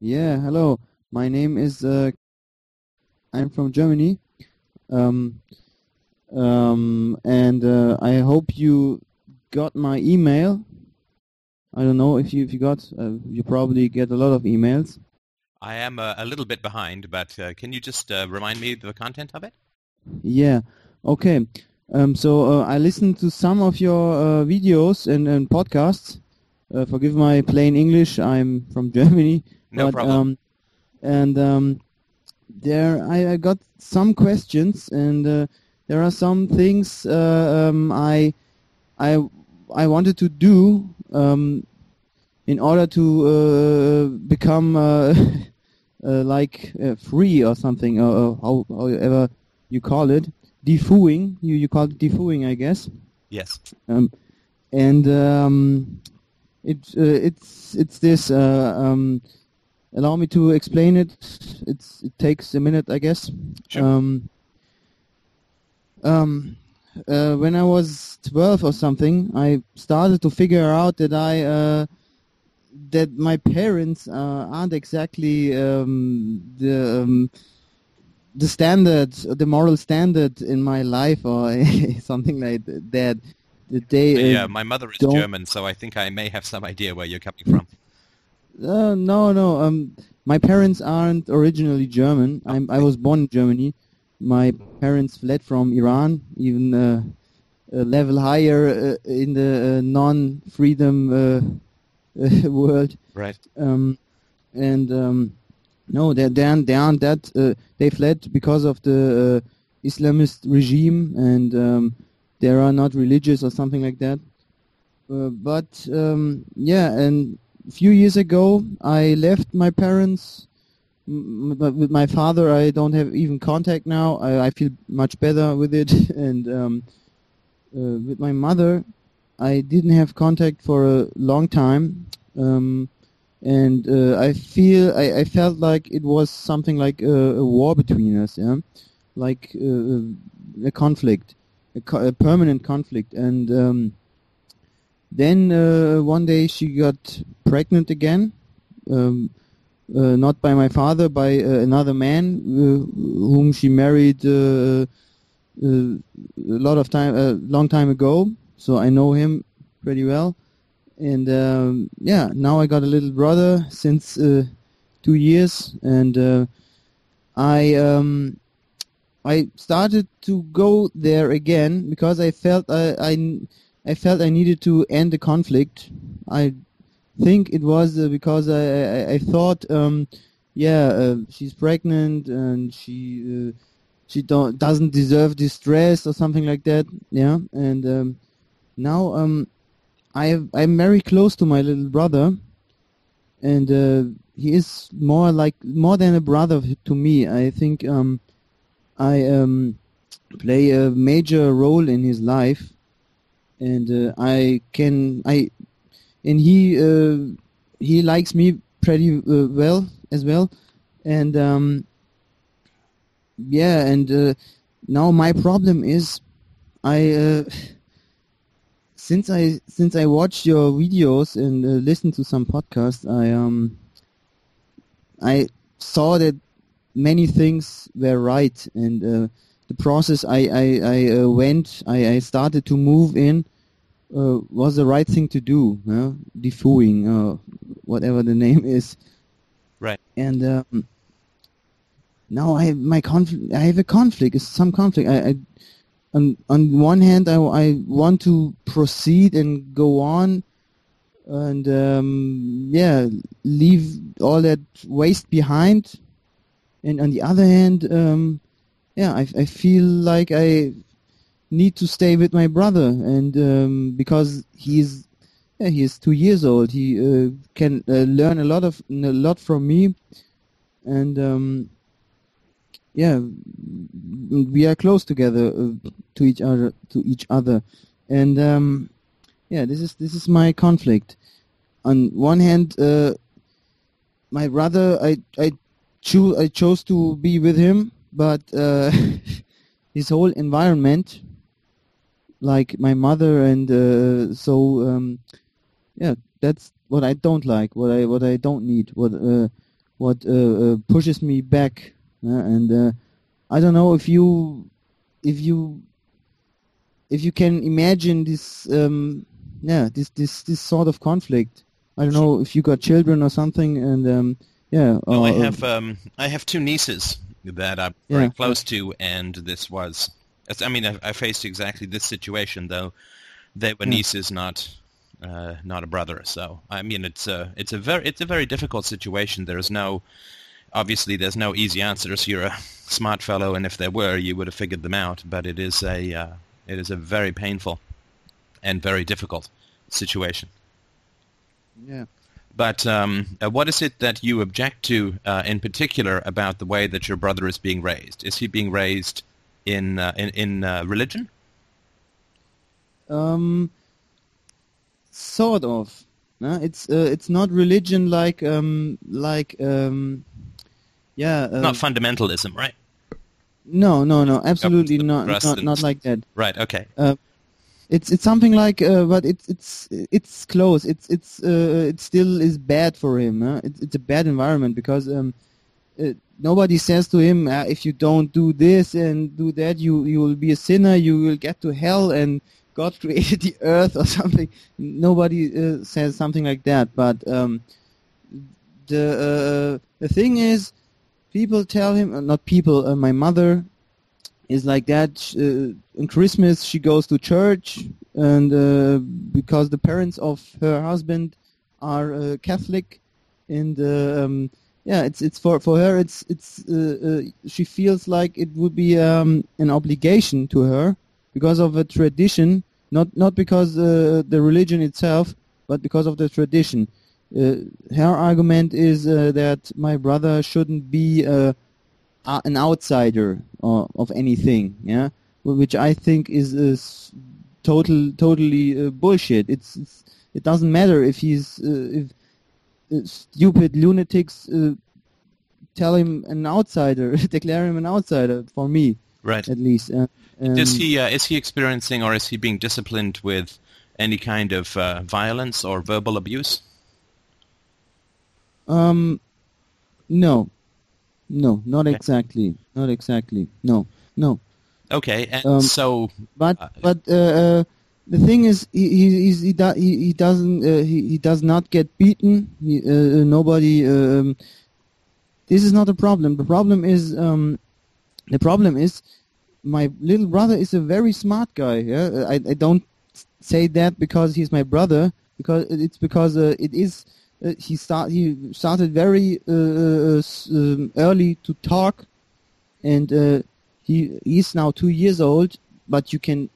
Yeah, hello. My name is. Uh, I'm from Germany, um, um, and uh, I hope you got my email. I don't know if you if you got. Uh, you probably get a lot of emails. I am uh, a little bit behind, but uh, can you just uh, remind me the content of it? Yeah. Okay. Um, so uh, I listened to some of your uh, videos and, and podcasts. Uh, forgive my plain English. I'm from Germany. No but, problem. Um, and um, there I, I got some questions, and uh, there are some things uh, um, I I I wanted to do um, in order to uh, become uh, uh, like uh, free or something, or, or how, however you call it, defooing. You you call it defooing, I guess. Yes. Um, and um, it uh, it's it's this. Uh, um, allow me to explain it. It's it takes a minute, I guess. Sure. Um, um, uh, when I was 12 or something, I started to figure out that I uh, that my parents uh, aren't exactly um, the um, the standard, the moral standard in my life, or something like that. That they uh, yeah, my mother is German, so I think I may have some idea where you're coming from. Uh, no, no. Um, my parents aren't originally German. I'm, I was born in Germany. My parents fled from Iran, even uh, a level higher uh, in the uh, non-freedom uh, world. Right. Um, and um, no, they they aren't, they aren't that. Uh, they fled because of the uh, Islamist regime, and um, they are not religious or something like that. Uh, but um, yeah, and few years ago, I left my parents. M- with my father, I don't have even contact now. I, I feel much better with it, and um, uh, with my mother, I didn't have contact for a long time. Um, and uh, I feel I, I felt like it was something like a, a war between us, yeah, like uh, a conflict, a, co- a permanent conflict. And um, then uh, one day she got pregnant again, um, uh, not by my father, by uh, another man uh, whom she married uh, a lot of time, a long time ago. So I know him pretty well and um, yeah, now I got a little brother since two years, and I um, I started to go there again because I felt I, I I felt I needed to end the conflict. I think it was uh, because I I, I thought um, yeah uh, she's pregnant and she uh, she don't doesn't deserve this stress or something like that yeah and um, now um I I'm very close to my little brother, and uh, he is more like more than a brother to me. I think um, I um, play a major role in his life, and uh, I can I and he uh, he likes me pretty uh, well as well, and um, yeah, and uh, now my problem is I. Uh, since I since I watched your videos and uh, listened to some podcasts, I um I saw that many things were right, and uh, the process I I, I went I, I started to move in uh, was the right thing to do. Uh, defooing, uh, whatever the name is, Right. and um, now I have my conflict. I have a conflict. It's some conflict. I, I on on one hand, I, I want to proceed and go on, and um, yeah, leave all that waste behind. And on the other hand, um, yeah, I, I feel like I need to stay with my brother, and um, because he's yeah, he is two years old, he uh, can uh, learn a lot of a lot from me, and um, yeah, we are close together uh, to each other to each other, and um, yeah, this is this is my conflict. On one hand, uh, my brother, I I choose I chose to be with him, but uh, his whole environment, like my mother, and uh, so um, yeah, that's what I don't like, what I what I don't need, what uh, what uh, uh, pushes me back. Uh, and uh, I don't know if you if you if you can imagine this um, yeah this this this sort of conflict. I don't know if you got children or something, and um, yeah. Well, I have um, I have two nieces that I'm very Yeah. close to, and this was. I mean, I, I faced exactly this situation, though. They were nieces, not uh, not a brother. So I mean, it's a it's a very it's a very difficult situation. There is no obviously there's no easy answers. You're a smart fellow, and if there were, you would have figured them out. But it is a uh, it is a very painful and very difficult situation. yeah. But um, uh, what is it that you object to uh, in particular about the way that your brother is being raised? Is he being raised in uh, in, in uh, religion? Um, sort of. No? It's uh, it's not religion like um like um yeah uh, Not fundamentalism, right? no no no absolutely not not not like that. Right. Okay. It's it's something like uh, but it's it's it's close. It's it's uh, it still is bad for him. Huh? It's it's a bad environment because um uh, nobody says to him uh, if you don't do this and do that you you will be a sinner you will get to hell and God created the earth or something. Nobody uh, says something like that. But um, the uh, the thing is, people tell him uh, not people. Uh, my mother is like that. In Christmas, she goes to church, and because the parents of her husband are Catholic, and um, yeah, it's it's for for her. It's it's uh, uh, she feels like it would be um, an obligation to her because of a tradition, not not because uh, the religion itself, but because of the tradition. Uh, her argument is uh, that my brother shouldn't be uh, an outsider of anything, yeah, which I think is, total totally bullshit. It's, it's it doesn't matter if he's if stupid lunatics uh, tell him an outsider, declare him an outsider for me Right. at least. Uh, um, he uh, is he experiencing or is he being disciplined with any kind of uh, violence or verbal abuse? Um, no, no, not Okay. exactly, not exactly. No, no. Okay. And Um, so But Uh, but uh, uh, the thing is, he he he, he doesn't uh, he he does not get beaten. He, uh, uh, nobody. Um, this is not a problem. The problem is um, the problem is my little brother is a very smart guy. Yeah, I I don't say that because he's my brother. Because it's because uh, it is. Uh, he start he started very uh, uh, um, early to talk, and uh, he he's now two years old. But you can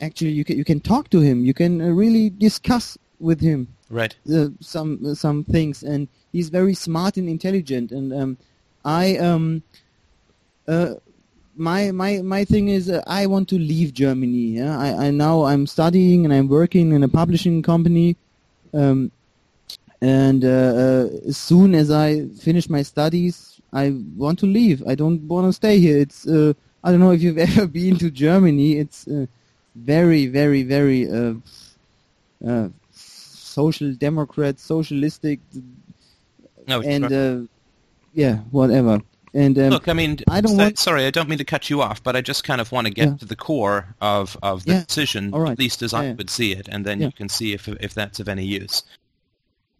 actually you can you can talk to him. You can uh, really discuss with him right. uh, some uh, some things, and he's very smart and intelligent. And um, I um, uh, my my my thing is uh, I want to leave Germany. Yeah, I, I now I'm studying and I'm working in a publishing company. Um, and uh, uh, as soon as I finish my studies, I want to leave. I don't want to stay here. It's uh, I don't know if you've ever been to Germany. It's uh, very, very, very uh, uh, social democrat, socialistic, No. and uh, yeah, whatever. And um, Look, I mean, I don't so- want- sorry, I don't mean to cut you off, but I just kind of want to get Yeah. to the core of, of the Yeah. decision, right. at least as Yeah, I would see it, and then you can see if if that's of any use.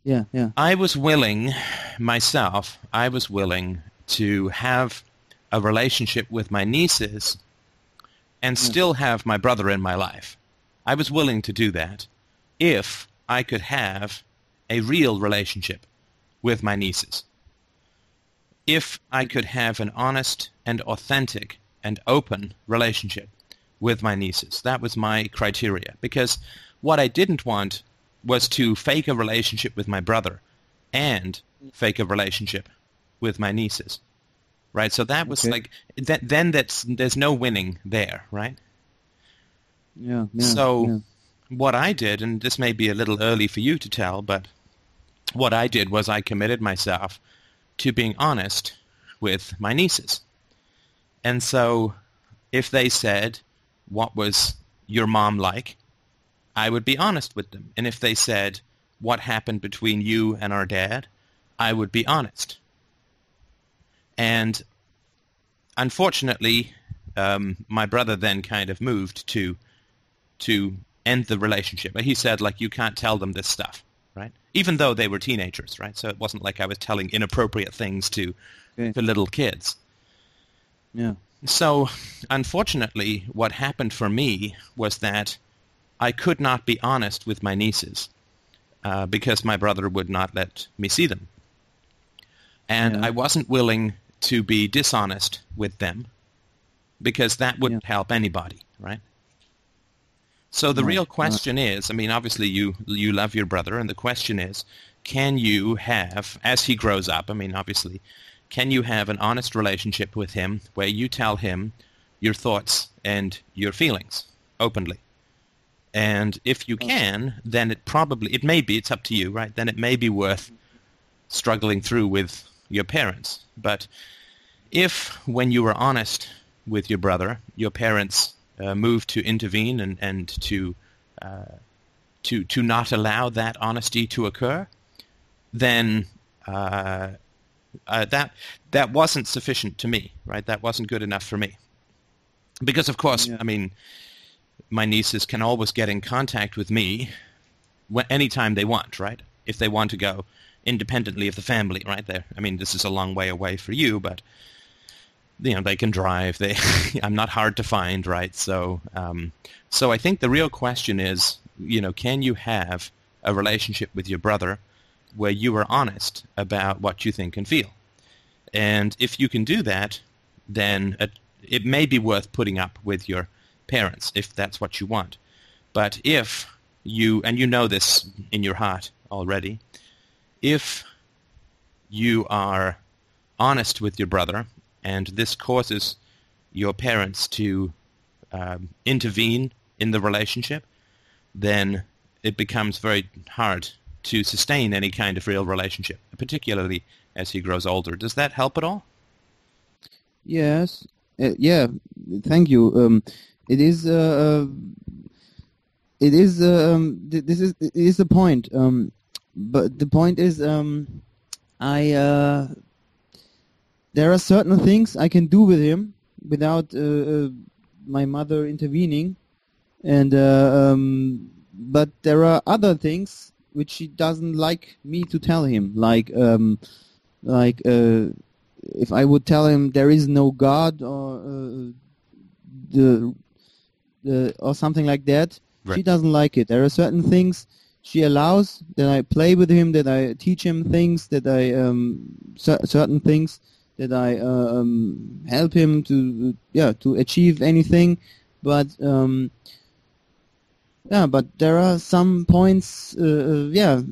yeah, yeah, I was willing, myself, I was willing to have a relationship with my nieces and Yeah. still have my brother in my life. I was willing to do that if I could have a real relationship with my nieces. If I could have an honest and authentic and open relationship with my nieces. That was my criteria. Because what I didn't want was to fake a relationship with my brother and fake a relationship with my nieces. Right? So that was Okay. like that, then that's there's no winning there, right? yeah. yeah So- yeah. What I did, and this may be a little early for you to tell, but what I did was I committed myself to being honest with my nieces. And so if they said, what was your mom like? I would be honest with them. And if they said, what happened between you and our dad? I would be honest. And unfortunately, um, my brother then kind of moved to to end the relationship. But He said, like, you can't tell them this stuff, right? Even though they were teenagers, right? So it wasn't like I was telling inappropriate things to Okay. to little kids. Yeah. So, unfortunately, what happened for me was that I could not be honest with my nieces uh, because my brother would not let me see them. And Yeah. I wasn't willing to be dishonest with them because that wouldn't help anybody, right? So the Right, real right. question is, I mean, obviously you you love your brother, and the question is, can you have, as he grows up, I mean, obviously, can you have an honest relationship with him where you tell him your thoughts and your feelings openly? And if you can, then it probably, it may be, it's up to you, right? Then it may be worth struggling through with your parents. But if, when you were honest with your brother, your parents uh, moved to intervene and, and to, uh, to, to not allow that honesty to occur, then uh, uh, that, that wasn't sufficient to me, right? That wasn't good enough for me. Because, of course, Yeah. I mean, my nieces can always get in contact with me anytime they want, right? If they want to go independently of the family, right? There, I mean, this is a long way away for you, but you know they can drive. They, I'm not hard to find, right? So, um, so I think the real question is, you know, can you have a relationship with your brother where you are honest about what you think and feel? And if you can do that, then it, it may be worth putting up with your parents if that's what you want. But if you, and you know this in your heart already, if you are honest with your brother and this causes your parents to um, intervene in the relationship, then it becomes very hard to sustain any kind of real relationship, particularly as he grows older. Does that help at all? Yes. Uh, yeah. Thank you. Um, it is. Uh, uh, it is. Uh, um, th- this is. It is the point. Um, but the point is, um, I. Uh, there are certain things I can do with him without uh, uh, my mother intervening, and uh, um, but there are other things which she doesn't like me to tell him, like um, like. Uh, if I would tell him there is no God or uh, the, the or something like that, she doesn't like it. There are certain things she allows that I play with him, that I teach him things, that I um, cer- certain things that I uh, um, help him to yeah to achieve anything, but um, yeah, but there are some points uh, uh, yeah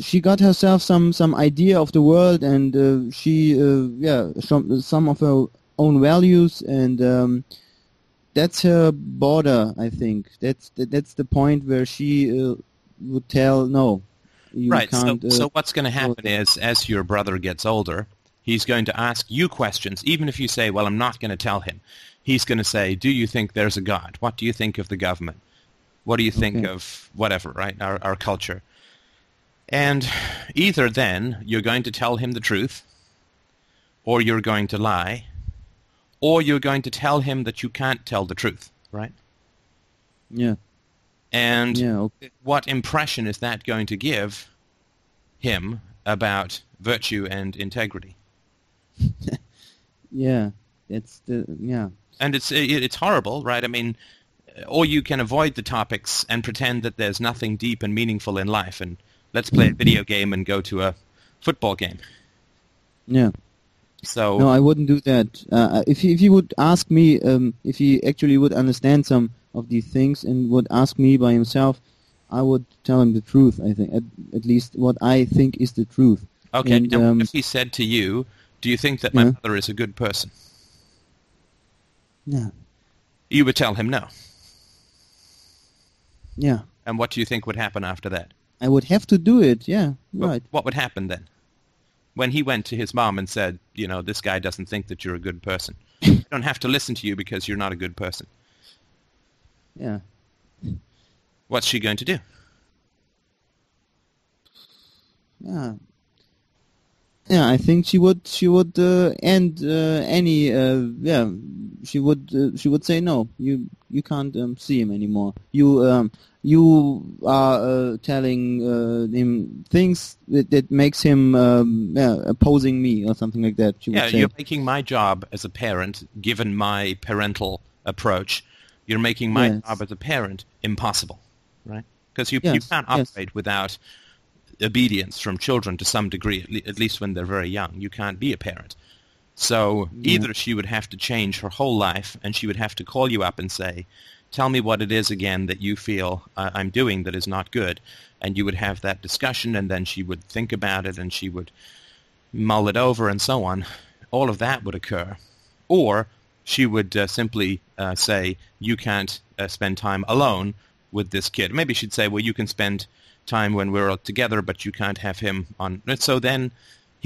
she got herself some some idea of the world and uh, she uh, yeah some some of her own values and um, that's her border I think that's that, that's the point where she uh, would tell no you right. So, uh, so what's going to happen is, as your brother gets older, he's going to ask you questions, even if you say, "Well, I'm not going to tell him." He's going to say, "Do you think there's a God? What do you think of the government? What do you think Okay. of whatever? Right? Our our culture." And either then you're going to tell him the truth, or you're going to lie, or you're going to tell him that you can't tell the truth. Right? yeah And yeah okay what impression is that going to give him about virtue and integrity? yeah it's the yeah And it's it, it's horrible, right? I mean, or you can avoid the topics and pretend that there's nothing deep and meaningful in life, and let's play a mm-hmm. video game and go to a football game. yeah So No, I wouldn't do that. Uh, if he, if he would ask me, um, if he actually would understand some of these things and would ask me by himself, I would tell him the truth. I think, at, at least what I think is the truth. okay, and, now um, if he said to you, "Do you think that my Yeah. mother is a good person?" Yeah, You would tell him no. yeah. And what do you think would happen after that? I would have to do it. Yeah, What- right. What would happen then? When he went to his mom and said, you know, this guy doesn't think that you're a good person. I don't have to listen to you because you're not a good person. Yeah. What's she going to do? Yeah. yeah, I think she would she would uh, end uh, any uh, yeah she would uh, she would say no you you can't um, see him anymore you um, you are uh, telling uh, him things that, that makes him um, yeah, opposing me or something like that. She would Yeah, you're making my job as a parent, given my parental approach, you're making my Yes. job as a parent impossible, right? Because you, you can't yes. operate without obedience from children to some degree, at, le- at least when they're very young. You can't be a parent. So either she would have to change her whole life and she would have to call you up and say, tell me what it is again that you feel uh, I'm doing that is not good. And you would have that discussion and then she would think about it and she would mull it over and so on. All of that would occur. Or she would uh, simply uh, say, you can't uh, spend time alone with this kid. Maybe she'd say, well, you can spend time when we're all together, but you can't have him on. So then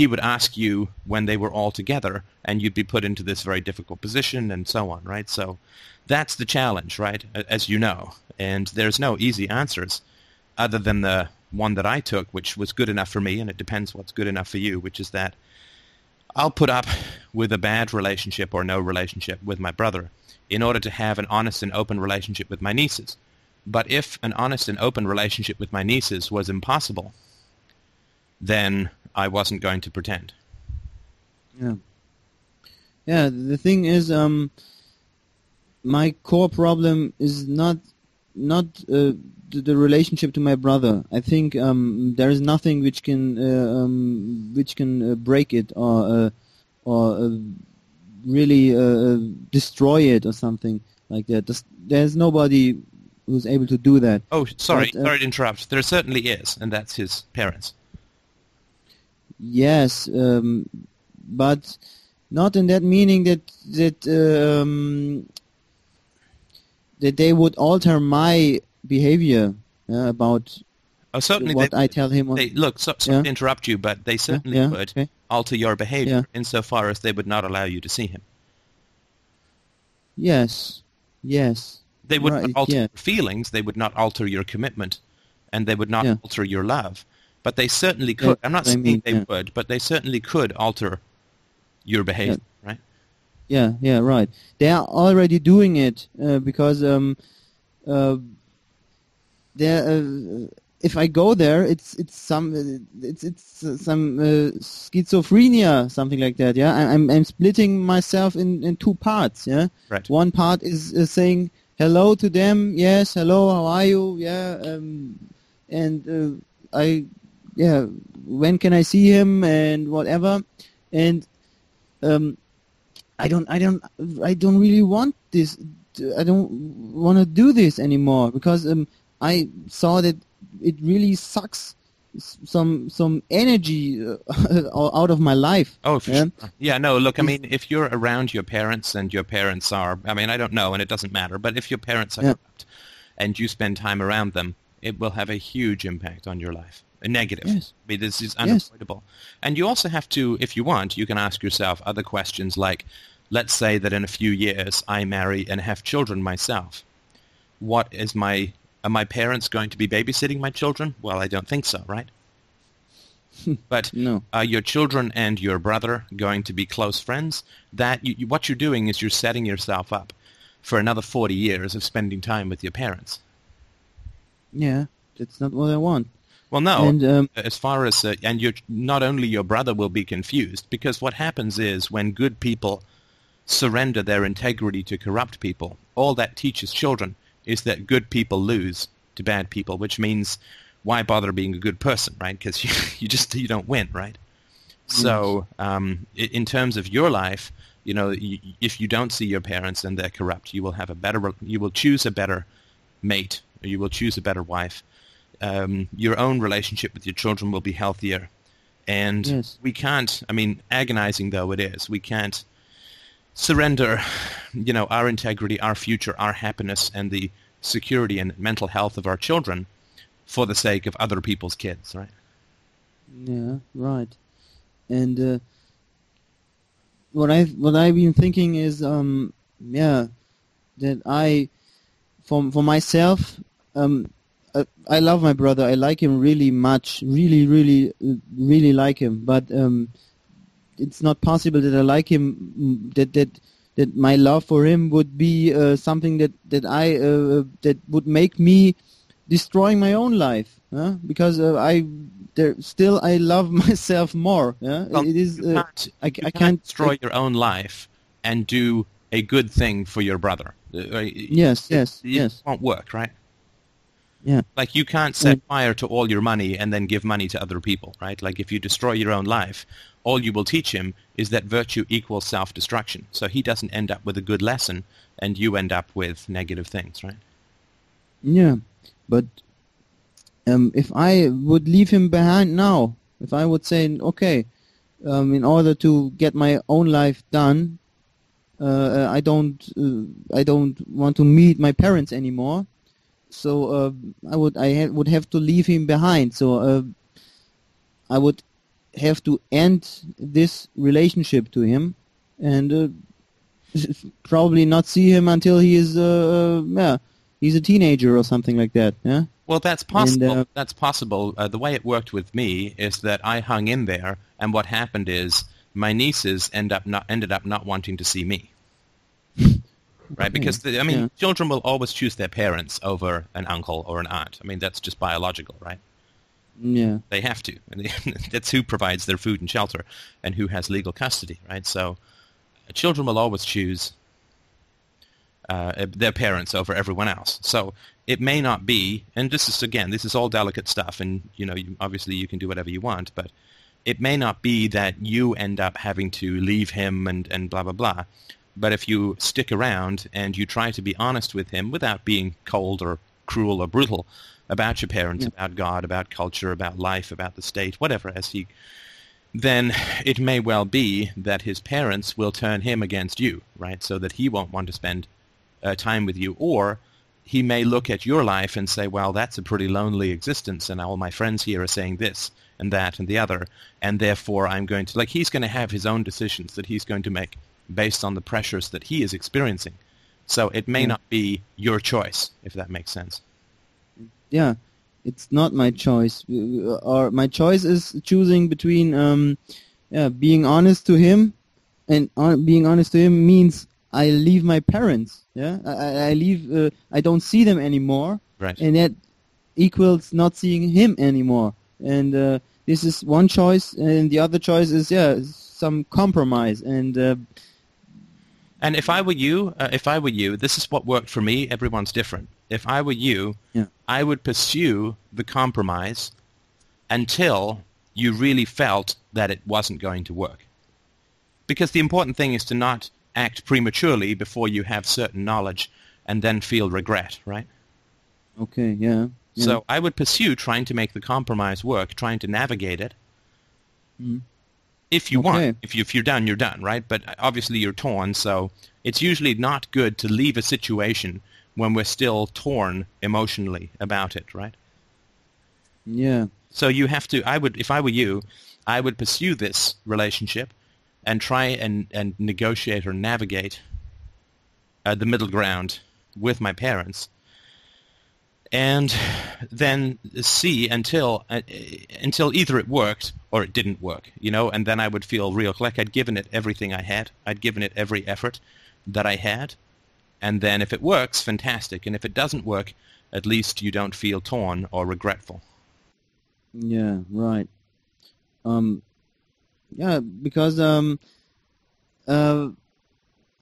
he would ask you when they were all together, and you'd be put into this very difficult position and so on, right? So that's the challenge, right, as you know. And there's no easy answers other than the one that I took, which was good enough for me, and it depends what's good enough for you, which is that I'll put up with a bad relationship or no relationship with my brother in order to have an honest and open relationship with my nieces. But if an honest and open relationship with my nieces was impossible, then I wasn't going to pretend. Yeah. Yeah, the thing is, um, my core problem is not not uh, the, the relationship to my brother. I think um, there is nothing which can uh, um, which can uh, break it or uh, or uh, really uh, destroy it or something like that. There's, there's nobody who's able to do that. Oh, sorry, But, sorry to interrupt. There certainly is, and that's his parents. Yes, um, but not in that meaning that that um, that they would alter my behavior uh, about Oh, certainly what they, I tell him. They look. So, sorry Yeah. to interrupt you, but they certainly yeah, would okay. alter your behavior Yeah. insofar as they would not allow you to see him. Yes, yes, They would Right, not alter yeah. your feelings. They would not alter your commitment, and they would not Yeah. alter your love. But they certainly Yeah, could. I'm not saying mean, they yeah. would, but they certainly could alter your behavior, right? yeah, yeah, right. They are already doing it uh, because um, uh, they're, uh, if I go there, it's it's some it's it's some uh, schizophrenia, something like that. Yeah, I- I'm I'm splitting myself in in two parts. Yeah. Right. One part is uh, saying hello to them. Yes, hello. How are you? Yeah. Um, and uh, I, yeah. When can I see him and whatever? And um, I don't, I don't, I don't really want this. I don't want to do this anymore because um, I saw that it really sucks some some energy uh, out of my life. Oh, for Yeah. sure. Yeah, no, look, I mean, if you're around your parents and your parents are, I mean, I don't know, and it doesn't matter, but if your parents are Yeah. corrupt and you spend time around them, it will have a huge impact on your life. A negative. Yes. I mean, this is Yes. unavoidable. And you also have to, if you want, you can ask yourself other questions like, let's say that in a few years I marry and have children myself. What is my, are my parents going to be babysitting my children? Well, I don't think so, right? but No. are your children and your brother going to be close friends? That you, you- what you're doing is you're setting yourself up for another 40 years of spending time with your parents. Yeah, that's not what I want. Well, no. And um, as far as uh, and your not only your brother will be confused because what happens is when good people surrender their integrity to corrupt people, all that teaches children is that good people lose to bad people, which means why bother being a good person, right? Because you, you just you don't win, right? So, um, in terms of your life, you know, if you don't see your parents and they're corrupt, you will have a better, you will choose a better mate, or you will choose a better wife. Um, your own relationship with your children will be healthier, and Yes. we can't. I mean, agonizing though it is, we can't surrender, you know, our integrity, our future, our happiness, and the security and mental health of our children for the sake of other people's kids, right? yeah, right. And uh, what I what I've been thinking is, um, yeah, that I, for for myself, um, uh, I love my brother. I like him really much, really, really, uh, really like him. But um, it's not possible that I like him. mm, That that that my love for him would be uh, something that that I uh, that would make me destroying my own life. Huh? Because uh, I there still I love myself more. Yeah, Well, it is. you Uh, can't, I, you I can't destroy your own life and do a good thing for your brother. Uh, uh, Yes, it- yes, it yes. won't work, right? Yeah. Like you can't set Mm. fire to all your money and then give money to other people, right? Like if you destroy your own life, all you will teach him is that virtue equals self-destruction. So he doesn't end up with a good lesson, and you end up with negative things, right? Yeah, but um, if I would leave him behind now, if I would say, okay, um, in order to get my own life done, uh, I don't, uh, I don't want to meet my parents anymore. So uh, I would, I ha- would have to leave him behind. So uh, I would have to end this relationship to him, and uh, probably not see him until he is, uh, yeah, he's a teenager or something like that. Yeah. Well, that's possible. uh, that's possible. Uh, the way it worked with me is that I hung in there, and what happened is my nieces end up not ended up not wanting to see me. Right, because the, I mean, yeah. children will always choose their parents over an uncle or an aunt. I mean, that's just biological, right? Yeah. They have to. And they, that's who provides their food and shelter, and who has legal custody, right? So, uh, children will always choose uh, their parents over everyone else. So it may not be, and this is again, this is all delicate stuff, and you know, you, obviously you can do whatever you want, but it may not be that you end up having to leave him and and blah blah blah. But if you stick around and you try to be honest with him without being cold or cruel or brutal about your parents, Yeah. about God, about culture, about life, about the state, whatever, as he then it may well be that his parents will turn him against you, right? So that he won't want to spend uh, time with you, or he may look at your life and say, well, that's a pretty lonely existence, and all my friends here are saying this and that and the other, and therefore I'm going to, like, he's going to have his own decisions that he's going to make based on the pressures that he is experiencing. So it may Yeah. not be your choice, if that makes sense. yeah, it's not my choice. Or my choice is choosing between um, yeah, being honest to him, and on, being honest to him means I leave my parents. Yeah, I, I- I leave. Uh, I don't see them anymore, Right. and that equals not seeing him anymore. And uh, this is one choice, and the other choice is yeah, some compromise. And uh, And if I were you, uh, if I were you, this is what worked for me. Everyone's different. If I were you, Yeah. I would pursue the compromise until you really felt that it wasn't going to work. Because the important thing is to not act prematurely before you have certain knowledge and then feel regret, right? okay, yeah. yeah. So I would pursue trying to make the compromise work, trying to navigate it. Mhm. If you want, Okay. if, you, if you're done, you're done, right? But obviously you're torn, so it's usually not good to leave a situation when we're still torn emotionally about it, right? yeah. So you have to. I would, if I were you, I would pursue this relationship and try and and negotiate or navigate uh, the middle ground with my parents, and then see until uh, until either it worked or it didn't work, you know. And then I would feel real like I'd given it everything I had. I'd given it every effort that I had, and then if it works, fantastic. And if it doesn't work, at least you don't feel torn or regretful. Yeah, right. Um, yeah, because um, uh,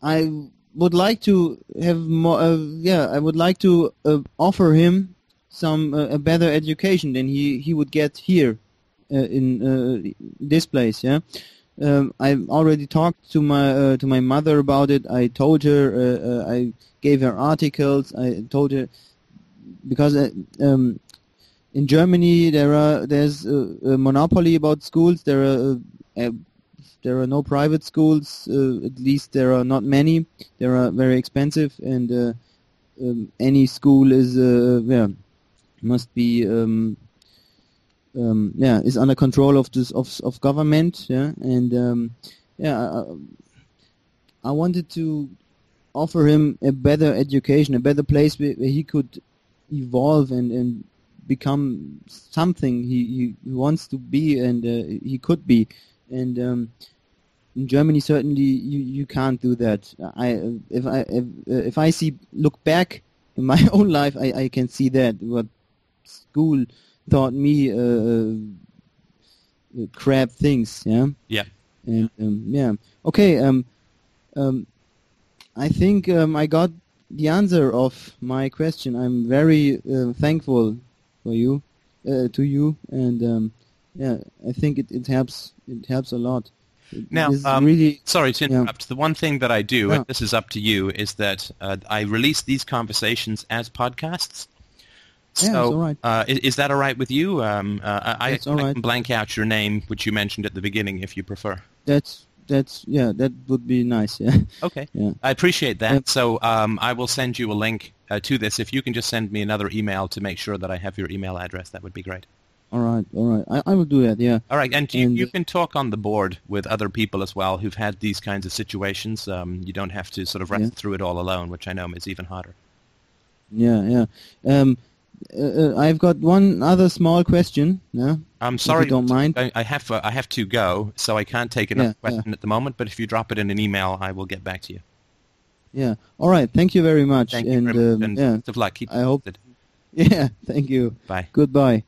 I would like to have more. Uh, yeah, I would like to uh, offer him some uh, a better education than he he would get here in uh, this place. Yeah. Um, I already talked to my uh, to my mother about it. I told her. Uh, uh, I gave her articles. I told her because uh, um, in Germany there are there's a, a monopoly about schools. There are uh, uh, there are no private schools. Uh, at least there are not many. They are very expensive, and uh, um, any school is uh, yeah must be um, yeah is under control of this of of government. Yeah, and um, yeah. I, I wanted to offer him a better education, a better place where, where he could evolve and, and become something he, he wants to be and uh, he could be. And um, in Germany certainly you, you can't do that. I if I if, if I see look back in my own life, I, I can see that what school taught me uh, uh, crap things. Yeah. Yeah. And um, yeah. Okay. Um, um, I think um, I got the answer of my question. I'm very uh, thankful for you, uh, to you, and um, yeah, I think it, it helps. It helps a lot. It Now, um, really, sorry to Yeah. interrupt. The one thing that I do, Yeah. and this is up to you, is that uh, I release these conversations as podcasts. Yeah, so, all right. uh, is, is that all right with you? Um, uh, I, That's all I can blank out your name, which you mentioned at the beginning, if you prefer. that's that's yeah, that would be nice. Yeah. Okay. Yeah. I appreciate that. Yeah. So um, I will send you a link uh, to this. If you can just send me another email to make sure that I have your email address, that would be great. All right. All right. I, I will do that. Yeah. All right, and you, And- you can talk on the board with other people as well who've had these kinds of situations. Um, you don't have to sort of wrestle Yeah. through it all alone, which I know is even harder. Yeah. Yeah. Um, uh, uh, I've got one other small question. Yeah. I'm sorry, you don't mind. I, have uh, I have to go, so I can't take another Yeah, yeah. question at the moment. But if you drop it in an email, I will get back to you. Yeah. All right. Thank you very much. Thank you and very much, um, and yeah. best of luck. Keep I hope- posted. Yeah. Thank you. Bye. Goodbye.